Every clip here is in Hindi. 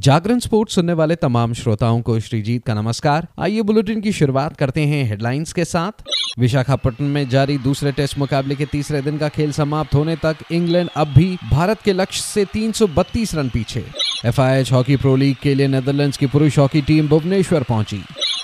जागरण स्पोर्ट्स सुनने वाले तमाम श्रोताओं को श्रीजीत का नमस्कार। आइए बुलेटिन की शुरुआत करते हैं हेडलाइंस के साथ। विशाखापट्टनम में जारी दूसरे टेस्ट मुकाबले के तीसरे दिन का खेल समाप्त होने तक इंग्लैंड अब भी भारत के लक्ष्य से 332 रन पीछे। एफआईएच हॉकी प्रो लीग के लिए नेदरलैंड्स की पुरुष हॉकी टीम भुवनेश्वर पहुँची।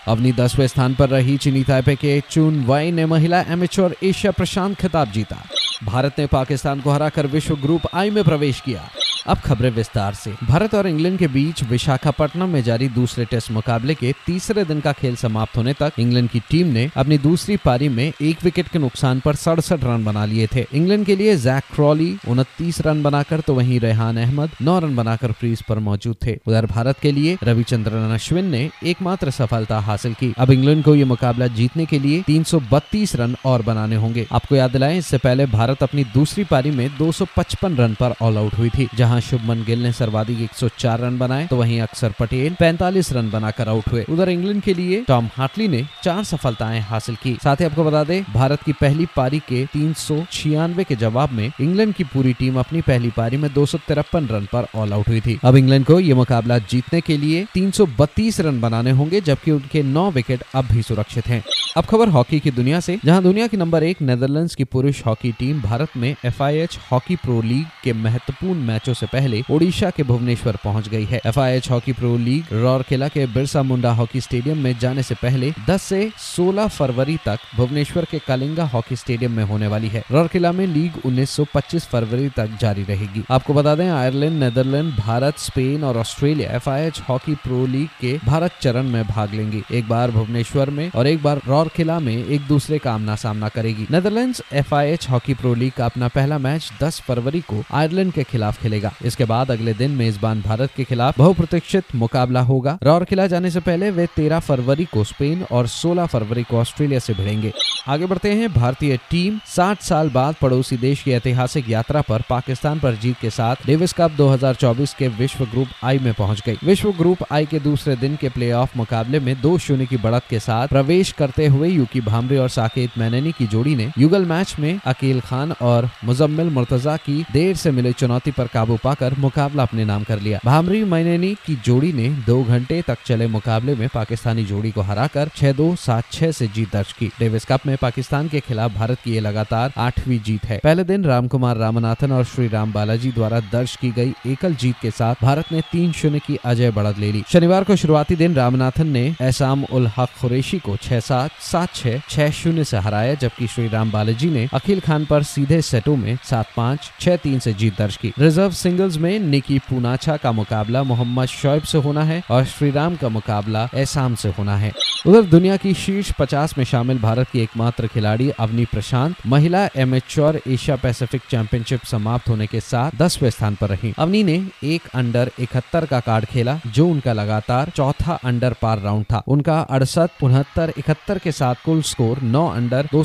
अपनी दसवें स्थान पर रही चीनी ताइपे के चुन वाई ने महिला एमेच्योर एशिया प्रशांत खिताब जीता। भारत ने पाकिस्तान को हराकर विश्व ग्रुप आई में प्रवेश किया। अब खबरें विस्तार से। भारत और इंग्लैंड के बीच विशाखापट्टनम में जारी दूसरे टेस्ट मुकाबले के तीसरे दिन का खेल समाप्त होने तक इंग्लैंड की टीम ने अपनी दूसरी पारी में एक विकेट के नुकसान पर सड़सठ रन बना लिए थे। इंग्लैंड के लिए जैक क्रॉली उनतीस रन बनाकर तो वहीं रेहान अहमद नौ रन बनाकर क्रीज पर मौजूद थे। उधर भारत के लिए रविचंद्रन अश्विन ने एकमात्र सफलता हासिल की। अब इंग्लैंड को ये मुकाबला जीतने के लिए तीन सौ बत्तीस रन और बनाने होंगे। आपको याद दिलाएँ, इससे पहले भारत अपनी दूसरी पारी में दो सौ पचपन रन पर ऑल आउट हुई थी, जहाँ जहाँ शुभमन गिल ने सर्वाधिक 104 रन बनाए तो वहीं अक्षर पटेल 45 रन बनाकर आउट हुए। उधर इंग्लैंड के लिए टॉम हार्टली ने चार सफलताएँ हासिल की। साथ ही आपको बता दें, भारत की पहली पारी के तीन सौ छियानवे के जवाब में इंग्लैंड की पूरी टीम अपनी पहली पारी में दो सौ तिरपन रन पर ऑल आउट हुई थी। अब इंग्लैंड को ये मुकाबला जीतने के लिए तीन सौ बत्तीस रन बनाने होंगे, जबकि उनके नौ विकेट अब भी सुरक्षित हैं। अब खबर हॉकी की दुनिया से, जहाँ दुनिया की नंबर एक नेदरलैंड्स की पुरुष हॉकी टीम भारत में एफआईएच हॉकी प्रो लीग के महत्वपूर्ण मैचों से पहले ओडिशा के भुवनेश्वर पहुँच गई है। FIH hockey pro league Rourkela के बिरसा मुंडा हॉकी स्टेडियम में जाने से पहले 10 से 16 फरवरी तक भुवनेश्वर के कलिंगा हॉकी स्टेडियम में होने वाली है। रौरकेला में लीग 1925 फरवरी तक जारी रहेगी। आपको बता दें, आयरलैंड, नेदरलैंड, भारत, स्पेन और Australia FIH hockey pro league के भारत चरण में भाग लेंगी। एक बार भुवनेश्वर में और एक बार रौरकेला में एक दूसरे का आमना सामना करेगी। Netherland F hockey pro league का अपना पहला मैच दस फरवरी को आयरलैंड के खिलाफ खेलेगा। इसके बाद अगले दिन मेजबान भारत के खिलाफ बहुप्रतीक्षित मुकाबला होगा। रौरकिला जाने से पहले वे 13 फरवरी को स्पेन और 16 फरवरी को ऑस्ट्रेलिया से भिड़ेंगे। आगे बढ़ते हैं, भारतीय टीम 60 साल बाद पड़ोसी देश की ऐतिहासिक यात्रा पर पाकिस्तान पर जीत के साथ डेविस कप 2024 के विश्व ग्रुप आई में पहुँच गई। विश्व ग्रुप आई के दूसरे दिन के प्लेऑफ मुकाबले में दो शून्य की बढ़त के साथ प्रवेश करते हुए यूकी भामरे और साकेत मैननी की जोड़ी ने युगल मैच में अकील खान और मुजम्मिल मुर्तजा की देर से मिले चुनौती पर काबू पाकर मुकाबला अपने नाम कर लिया। भामरी मैननी की जोड़ी ने दो घंटे तक चले मुकाबले में पाकिस्तानी जोड़ी को हराकर छह दो, सात छह से जीत दर्ज की। डेविस कप में पाकिस्तान के खिलाफ भारत की ये लगातार आठवीं जीत है। पहले दिन रामकुमार रामनाथन और श्री राम बालाजी द्वारा दर्ज की गई एकल जीत के साथ भारत ने तीन शून्य की अजय बढ़त ले ली। शनिवार को शुरुआती दिन रामनाथन ने एसाम उल हक खुरेशी को छह सात सात छह छह शून्य से हराया, जबकि श्री राम बालाजी ने अखिल खान पर सीधे सेटों में सात पाँच, छह तीन से जीत दर्ज की। रिज़र्व सिंगल्स में निकी पूनाछा का मुकाबला मोहम्मद शोएब से होना है और श्रीराम का मुकाबला एसाम से होना है। उधर दुनिया की शीर्ष 50 में शामिल भारत की एकमात्र खिलाड़ी अवनी प्रशांत, महिला एमेच्योर एशिया पैसिफिक चैंपियनशिप समाप्त होने के साथ दसवें स्थान पर रही। अवनी ने एक अंडर इकहत्तर का कार्ड खेला, जो उनका लगातार चौथा अंडर पार राउंड था। उनका अड़सठ, उनहत्तर, इकहत्तर के साथ कुल स्कोर नौ अंडर दो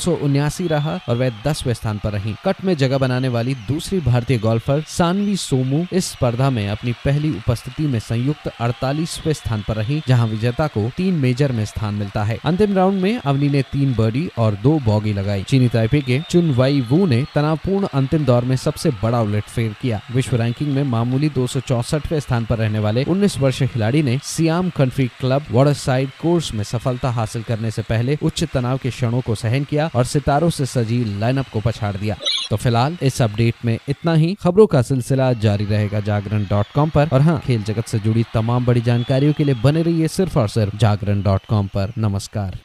रहा और वह दसवें स्थान पर रही। कट में जगह बनाने वाली दूसरी भारतीय गोल्फर सानवी सोमू इस स्पर्धा में अपनी पहली उपस्थिति में संयुक्त अड़तालीसवे स्थान पर रही, जहाँ विजेता को तीन मेजर में स्थान मिलता है। अंतिम राउंड में अवनी ने तीन बर्डी और दो बॉगी लगाई। चीनी ताइपे के चुन वाई वू ने तनावपूर्ण अंतिम दौर में सबसे बड़ा उलट फेर किया। विश्व रैंकिंग में मामूली दो स्थान पर रहने वाले उन्नीस वर्षीय खिलाड़ी ने Siam country club water side course में सफलता हासिल करने से पहले उच्च तनाव के क्षणों को सहन किया और सितारों से सजी लाइनअप को पछाड़ दिया। तो फ़िलहाल इस अपडेट में इतना ही। खबरों का सिलसिला जारी रहेगा जागरण डॉट कॉम पर। और हाँ खेल जगत से जुड़ी तमाम बड़ी जानकारियों के लिए बने रहिए सिर्फ़ और सिर्फ़ जागरण डॉट कॉम पर। नमस्कार।